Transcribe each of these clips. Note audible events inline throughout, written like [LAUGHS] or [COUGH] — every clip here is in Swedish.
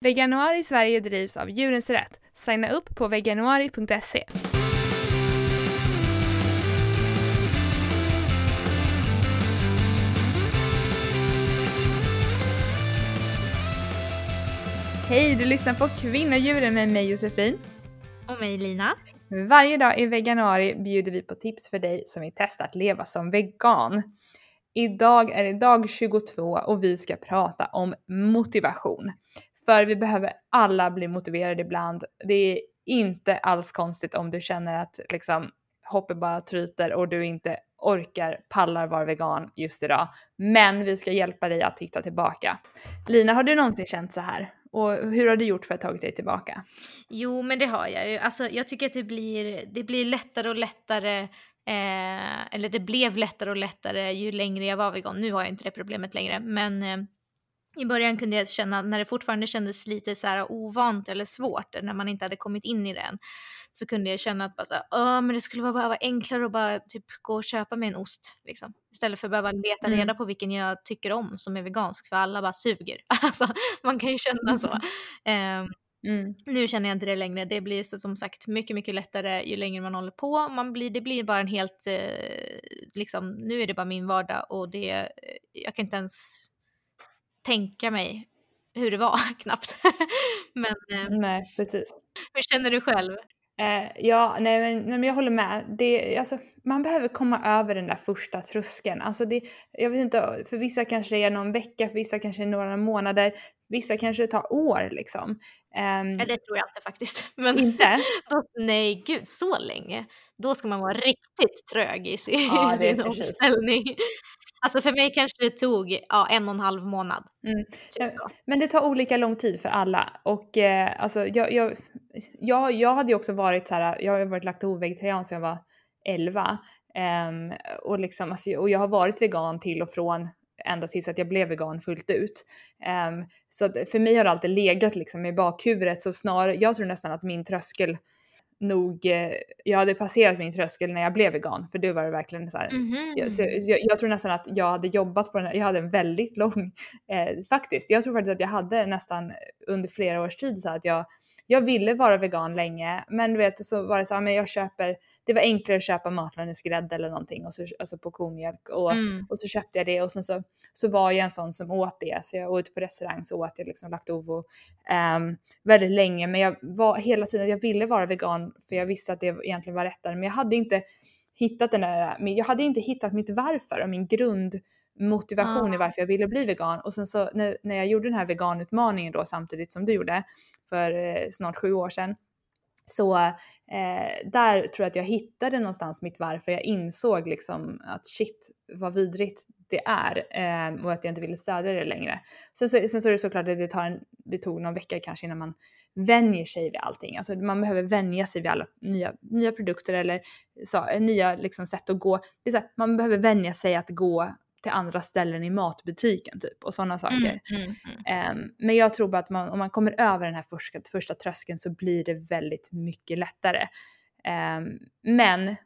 Veganuari Sverige drivs av Djurens Rätt. Signa upp på veganuari.se. Hej, du lyssnar på Kvinnodjuren med mig Josefin. Och mig Lina. Varje dag i veganuari bjuder vi på tips för dig som vill testa att leva som vegan. Idag är det dag 22 och vi ska prata om motivation. För vi behöver alla bli motiverade ibland. Det är inte alls konstigt om du känner att liksom hoppet bara tryter och du inte orkar, pallar vara vegan just idag. Men vi ska hjälpa dig att hitta tillbaka. Lina, har du någonsin känt så här? Och hur har du gjort för att ta dig tillbaka? Jo, men det har jag ju. Alltså, jag tycker att det blir, det blir lättare och lättare eh, eller det blev lättare och lättare ju längre jag var vegan. Nu har jag inte det problemet längre, men eh, i början kunde jag känna, när det fortfarande kändes lite så här ovant eller svårt, när man inte hade kommit in i det än, så kunde jag känna att bara så här, men det skulle bara vara enklare att bara typ gå och köpa mig en ost. Liksom. Istället för att behöva leta mm. reda på vilken jag tycker om som är vegansk, för alla bara suger. [LAUGHS] Alltså, man kan ju känna så. Um, [LAUGHS] Mm. Nu känner jag inte det längre. Det blir så, som sagt mycket, mycket lättare ju längre man håller på. Man blir, det blir bara en helt, eh, liksom, nu är det bara min vardag och det, eh, jag kan inte ens tänka mig hur det var [LAUGHS] knappt. men, eh, nej, precis. Hur känner du själv? Eh, ja, nej men, nej men, jag håller med. Det, alltså, man behöver komma över den där första tröskeln. Alltså det, jag vet inte, för vissa kanske det är någon vecka, för vissa kanske det är några månader, vissa kanske det tar år liksom. Um, ja, det tror jag inte faktiskt. [LAUGHS] Men inte? [LAUGHS] då, nej, gud, så länge. Då ska man vara riktigt trög i sin, ja, [LAUGHS] i sin omställning. Alltså för mig kanske det tog ja, en och en halv månad. Mm. Typ Men det tar olika lång tid för alla. Och eh, alltså, jag, jag, jag, jag hade ju också varit så här, jag har varit lakto-vegetarian sedan jag var 11. Um, ehm, och, liksom, alltså, och jag har varit vegan till och från ända tills att jag blev vegan fullt ut. Um, så för mig har det alltid legat liksom i bakhuvudet så snarare, jag tror nästan att min tröskel nog, eh, jag hade passerat min tröskel när jag blev vegan för det var det verkligen så här. Mm -hmm. jag, så jag, jag, tror nästan att jag hade jobbat på den här, jag hade en väldigt lång, eh, faktiskt, jag tror faktiskt att jag hade nästan under flera års tid så att jag jag ville vara vegan länge, men du vet så var det så här, men jag köper, det var enklare att köpa Matlandets eller någonting och så, alltså på komjölk och, mm. och så köpte jag det och sen så, så var jag en sån som åt det så jag åt på restaurang så åt jag liksom Lactovo um, väldigt länge men jag var hela tiden, jag ville vara vegan för jag visste att det egentligen var rättare men jag hade inte hittat den där, jag hade inte hittat mitt varför och min grund motivation ah. i varför jag ville bli vegan och sen så när, när jag gjorde den här veganutmaningen då samtidigt som du gjorde för eh, snart sju år sedan. Så eh, där tror jag att jag hittade någonstans mitt varför. Jag insåg liksom att shit vad vidrigt det är eh, och att jag inte ville stödja det längre. Sen så, sen så är det såklart att det, tar en, det tog någon vecka kanske innan man vänjer sig vid allting. Alltså man behöver vänja sig vid alla nya, nya produkter eller så, nya liksom sätt att gå. Det är så här, man behöver vänja sig att gå till andra ställen i matbutiken typ och sådana saker. Mm, mm, mm. Um, men jag tror bara att man, om man kommer över den här första, första tröskeln så blir det väldigt mycket lättare. Um, men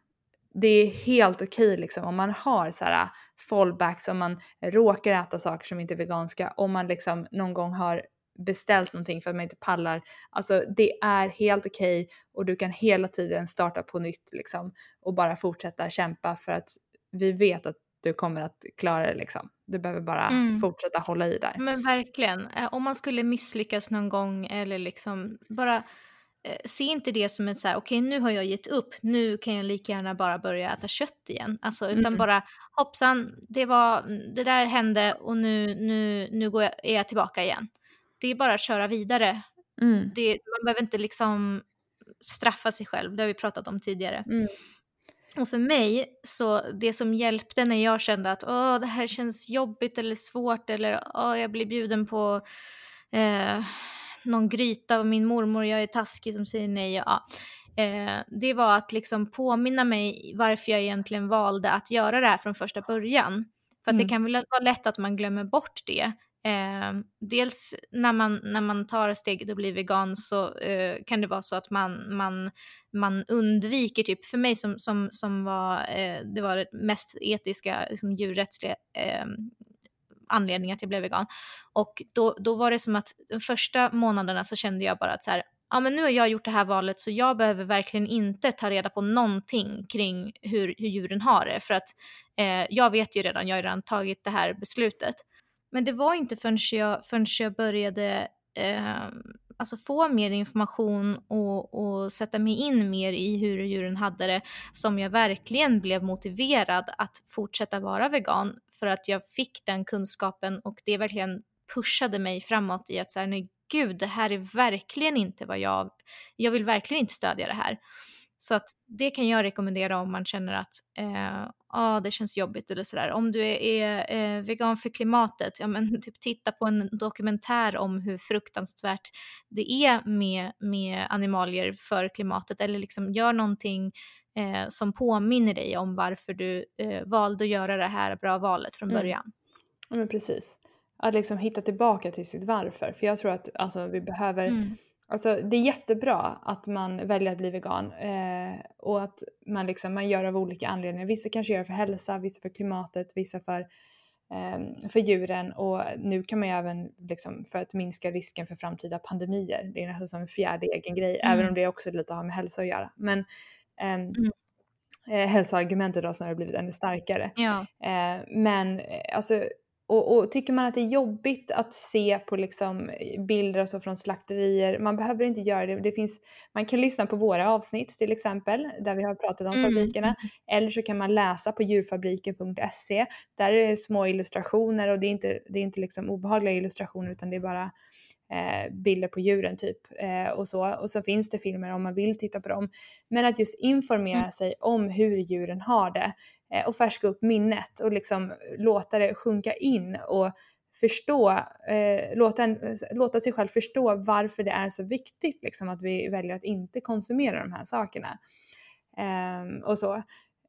det är helt okej okay, liksom om man har så här fallbacks, om man råkar äta saker som inte är veganska, om man liksom någon gång har beställt någonting för att man inte pallar. Alltså det är helt okej okay och du kan hela tiden starta på nytt liksom och bara fortsätta kämpa för att vi vet att du kommer att klara det liksom. Du behöver bara mm. fortsätta hålla i där. Men verkligen, eh, om man skulle misslyckas någon gång eller liksom bara eh, se inte det som ett så här, okej okay, nu har jag gett upp, nu kan jag lika gärna bara börja äta kött igen. Alltså utan mm. bara hoppsan, det var, det där hände och nu, nu, nu går jag, är jag tillbaka igen. Det är bara att köra vidare. Mm. Det, man behöver inte liksom straffa sig själv, det har vi pratat om tidigare. Mm. Och för mig, så det som hjälpte när jag kände att Åh, det här känns jobbigt eller svårt eller Åh, jag blir bjuden på eh, någon gryta av min mormor, jag är taskig som säger nej. Ja. Eh, det var att liksom påminna mig varför jag egentligen valde att göra det här från första början. För att mm. det kan väl vara lätt att man glömmer bort det. Eh, dels när man, när man tar steget och blir vegan så eh, kan det vara så att man, man, man undviker, typ för mig som, som, som var, eh, det var det mest etiska, liksom djurrättsliga ehm, anledningen anledning att jag blev vegan. Och då, då var det som att de första månaderna så kände jag bara att så här, ja men nu har jag gjort det här valet så jag behöver verkligen inte ta reda på någonting kring hur, hur djuren har det för att eh, jag vet ju redan, jag har redan tagit det här beslutet. Men det var inte förrän jag, förrän jag började eh, alltså få mer information och, och sätta mig in mer i hur djuren hade det som jag verkligen blev motiverad att fortsätta vara vegan för att jag fick den kunskapen och det verkligen pushade mig framåt i att säga nej gud, det här är verkligen inte vad jag, jag vill verkligen inte stödja det här. Så att det kan jag rekommendera om man känner att eh, ah, det känns jobbigt eller sådär. Om du är, är eh, vegan för klimatet, ja men [LAUGHS] typ titta på en dokumentär om hur fruktansvärt det är med, med animalier för klimatet eller liksom gör någonting eh, som påminner dig om varför du eh, valde att göra det här bra valet från mm. början. Ja men precis. Att liksom hitta tillbaka till sitt varför. För jag tror att alltså, vi behöver mm Alltså det är jättebra att man väljer att bli vegan eh, och att man, liksom, man gör av olika anledningar. Vissa kanske gör för hälsa, vissa för klimatet, vissa för, eh, för djuren och nu kan man ju även liksom, för att minska risken för framtida pandemier. Det är nästan som en fjärde egen grej, mm. även om det också lite har med hälsa att göra. Men eh, mm. eh, hälsoargumentet har snarare blivit ännu starkare. Ja. Eh, men eh, alltså och, och, tycker man att det är jobbigt att se på liksom bilder och så från slakterier, man behöver inte göra det. det finns, man kan lyssna på våra avsnitt till exempel, där vi har pratat om mm. fabrikerna. Mm. Eller så kan man läsa på djurfabriken.se. Där är det små illustrationer och det är inte, det är inte liksom obehagliga illustrationer utan det är bara eh, bilder på djuren typ eh, och så. Och så finns det filmer om man vill titta på dem. Men att just informera mm. sig om hur djuren har det eh, och färska upp minnet och liksom låta det sjunka in och förstå, eh, låta, en, låta sig själv förstå varför det är så viktigt liksom, att vi väljer att inte konsumera de här sakerna. Um, och så.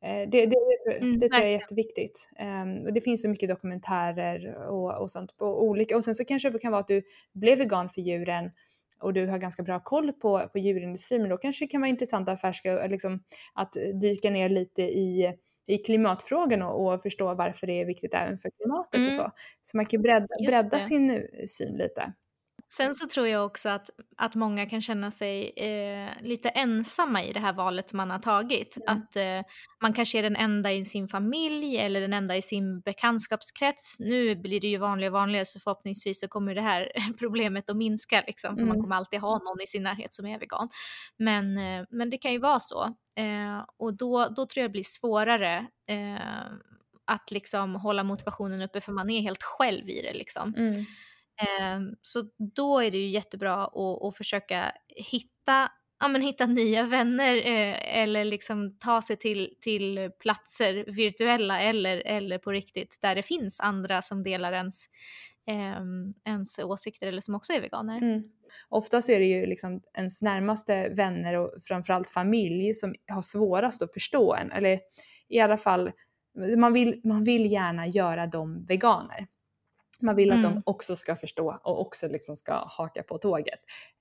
Eh, det, det, mm, det tror jag är jätteviktigt. Um, och det finns så mycket dokumentärer och, och sånt på olika. Och sen så kanske det kan vara att du blev vegan för djuren och du har ganska bra koll på, på djurindustrin men då kanske det kan vara intressant att, färska, liksom, att dyka ner lite i, i klimatfrågan och, och förstå varför det är viktigt även för klimatet mm. och så. Så man kan bredda, bredda sin syn lite. Sen så tror jag också att, att många kan känna sig eh, lite ensamma i det här valet man har tagit. Mm. Att eh, man kanske är den enda i sin familj eller den enda i sin bekantskapskrets. Nu blir det ju vanligare och vanligare så förhoppningsvis så kommer det här [LAUGHS] problemet att minska. Liksom, mm. Man kommer alltid ha någon i sin närhet som är vegan. Men, eh, men det kan ju vara så. Eh, och då, då tror jag det blir svårare eh, att liksom hålla motivationen uppe för man är helt själv i det. Liksom. Mm. Ehm, så då är det ju jättebra att, att försöka hitta, ja, men hitta nya vänner eh, eller liksom ta sig till, till platser, virtuella eller, eller på riktigt, där det finns andra som delar ens, eh, ens åsikter eller som också är veganer. Mm. Oftast är det ju liksom ens närmaste vänner och framförallt familj som har svårast att förstå en, eller i alla fall man vill, man vill gärna göra dem veganer. Man vill att mm. de också ska förstå och också liksom ska haka på tåget.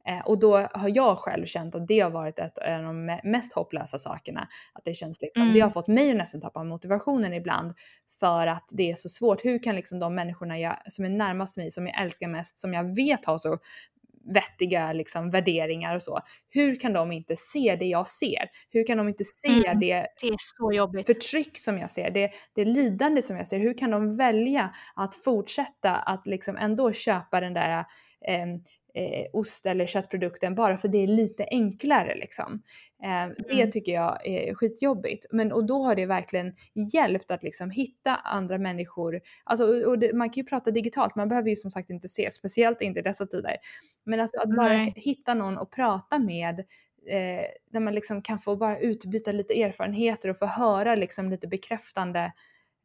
Eh, och då har jag själv känt att det har varit ett av de mest hopplösa sakerna. Att det känns liksom, mm. det har fått mig att nästan tappa motivationen ibland för att det är så svårt. Hur kan liksom de människorna jag, som är närmast mig, som jag älskar mest, som jag vet har så vettiga liksom, värderingar och så. Hur kan de inte se det jag ser? Hur kan de inte se mm, det, det förtryck som jag ser? Det, det lidande som jag ser? Hur kan de välja att fortsätta att liksom ändå köpa den där eh, eh, ost eller köttprodukten bara för det är lite enklare liksom. Eh, mm. Det tycker jag är skitjobbigt. Men och då har det verkligen hjälpt att liksom hitta andra människor. Alltså, och det, man kan ju prata digitalt, man behöver ju som sagt inte se, speciellt inte i dessa tider. Men alltså att bara Nej. hitta någon att prata med eh, där man liksom kan få bara utbyta lite erfarenheter och få höra liksom lite bekräftande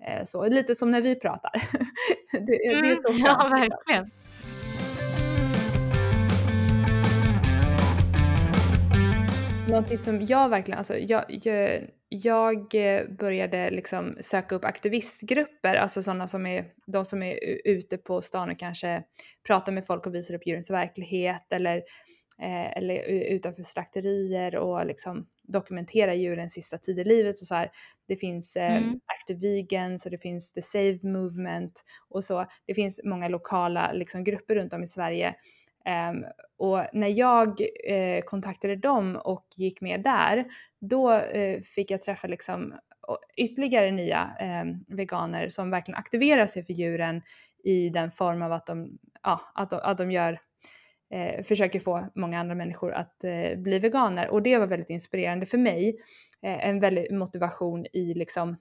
eh, så, lite som när vi pratar. [LAUGHS] det, mm, det, är mm, så [LAUGHS] skönt. Ja, liksom. verkligen. Någonting som jag verkligen, alltså jag, jag, jag började liksom söka upp aktivistgrupper, alltså sådana som är de som är ute på stan och kanske pratar med folk och visar upp djurens verklighet eller eh, eller utanför slakterier och liksom dokumentera djurens sista tid i livet och så här. Det finns eh, mm. Active Vegans och det finns The Save Movement och så. Det finns många lokala liksom, grupper runt om i Sverige Um, och när jag uh, kontaktade dem och gick med där, då uh, fick jag träffa liksom ytterligare nya um, veganer som verkligen aktiverar sig för djuren i den form av att de, ja, att de, att de gör eh, försöker få många andra människor att bli veganer och det var väldigt inspirerande för mig. en väldig motivation i liksom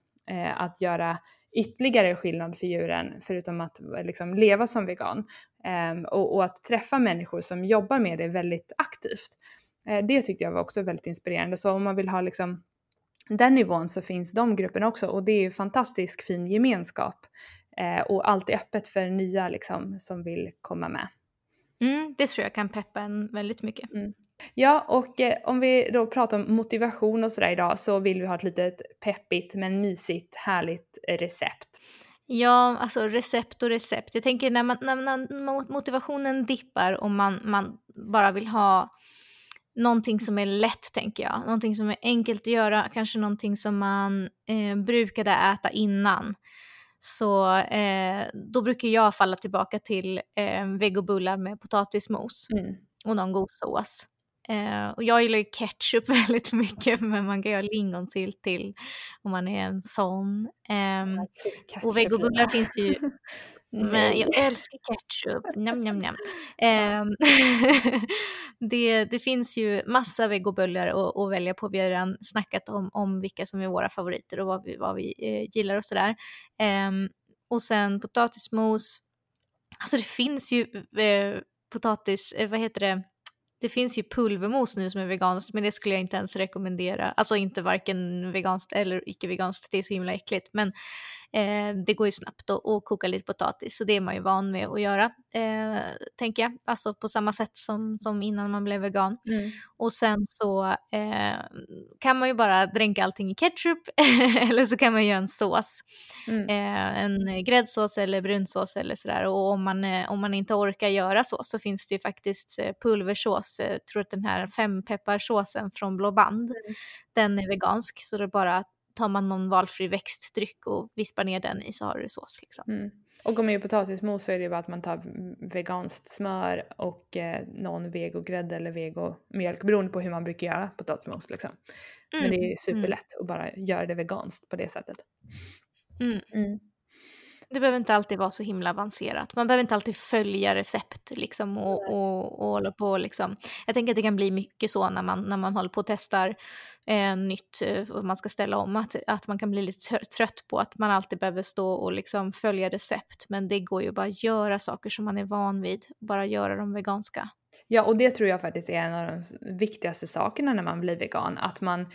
att göra ytterligare skillnad för djuren förutom att liksom leva som vegan. Um, och, att träffa människor som jobbar med det väldigt aktivt. Uh, det tyckte jag var också väldigt inspirerande. Så om man vill ha liksom den nivån så finns de grupperna också och det är ju fantastisk fin gemenskap. Uh, och allt är öppet för nya liksom som vill komma med. Mm, det tror jag kan peppa en väldigt mycket. Mm. Ja, och eh, om vi då pratar om motivation och sådär idag så vill vi ha ett litet peppigt men mysigt härligt recept. Ja, alltså recept och recept. Jag tänker när, man, när, när motivationen dippar och man, man bara vill ha någonting som är lätt, tänker jag. Någonting som är enkelt att göra, kanske någonting som man eh, brukade äta innan. Så eh, då brukar jag falla tillbaka till eh, vegobullar med potatismos mm. och någon god sås. Eh, och jag gillar ju ketchup [LAUGHS] väldigt mycket men man kan göra lingonsylt till om man är en sån. Eh, och vegobullar finns det ju [LAUGHS] [LAUGHS] Men jag älskar ketchup, njam njam njam. Eh, det, det finns ju massa vegobullar att, att välja på. Vi har redan snackat om, om vilka som är våra favoriter och vad vi, vad vi eh, gillar och sådär. Eh, och sen potatismos. Alltså det finns ju eh, potatis, eh, vad heter det? Det finns ju pulvermos nu som är veganskt men det skulle jag inte ens rekommendera. Alltså inte varken veganskt eller icke-veganskt, det är så himla äckligt. Men Eh, det går ju snabbt att, att koka lite potatis så det är man ju van med att göra, eh, tänker jag. Alltså på samma sätt som, som innan man blev vegan. Mm. Och sen så eh, kan man ju bara dränka allting i ketchup [LAUGHS] eller så kan man göra en sås. Mm. Eh, en gräddsås eller brunsås eller sådär. Och om man, eh, om man inte orkar göra så så finns det ju faktiskt eh, pulversås. Jag tror att den här fempepparsåsen från Blå Band, mm. den är vegansk så det är bara att tar man någon valfri växtdryck och vispar ner den i så har du sås. Liksom. Mm. Och om man gör potatismos så är det bara att man tar veganskt smör och eh, någon vegogrädde eller vegomjölk beroende på hur man brukar göra potatismos. Liksom. Mm. Men det är mm, mm. superlätt mm. att bara göra det veganskt på det sättet. Mm. Det behöver inte alltid vara så himla avancerat. Man behöver inte alltid följa recept liksom och, och, och hålla på liksom. Jag tänker att det kan bli mycket så när man, när man håller på och testar eh, nytt eh, och man ska ställa om. Att, att man kan bli lite trött på att man alltid behöver stå och liksom följa recept. Men det går ju bara att göra saker som man är van vid. Bara göra dem veganska. Ja, och det tror jag faktiskt är en av de viktigaste sakerna när man blir vegan. Att man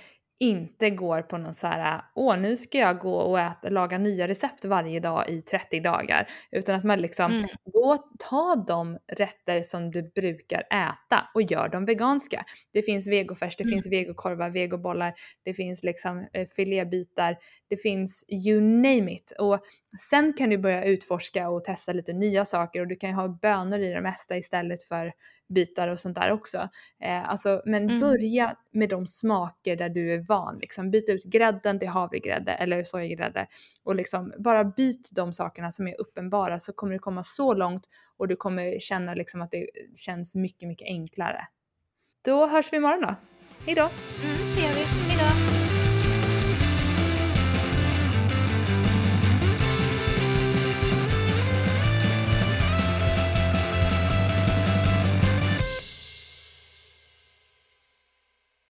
inte går på någon så här, åh nu ska jag gå och äta, laga nya recept varje dag i 30 dagar. Utan att man liksom, mm. gå ta de rätter som du brukar äta och gör dem veganska. Det finns vegofärs, det mm. finns vegokorvar, vegobollar, det finns liksom eh, filébitar, det finns you name it. Och sen kan du börja utforska och testa lite nya saker och du kan ju ha bönor i det mesta istället för bitar och sånt där också. Eh, alltså, men mm. börja med de smaker där du är van. Liksom. Byt ut grädden till havregrädde eller sojagrädde och liksom bara byt de sakerna som är uppenbara så kommer du komma så långt och du kommer känna liksom att det känns mycket, mycket enklare. Då hörs vi imorgon då. Hejdå! Mm, det gör vi. Hejdå!